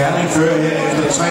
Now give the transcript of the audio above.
Herning fører her efter tre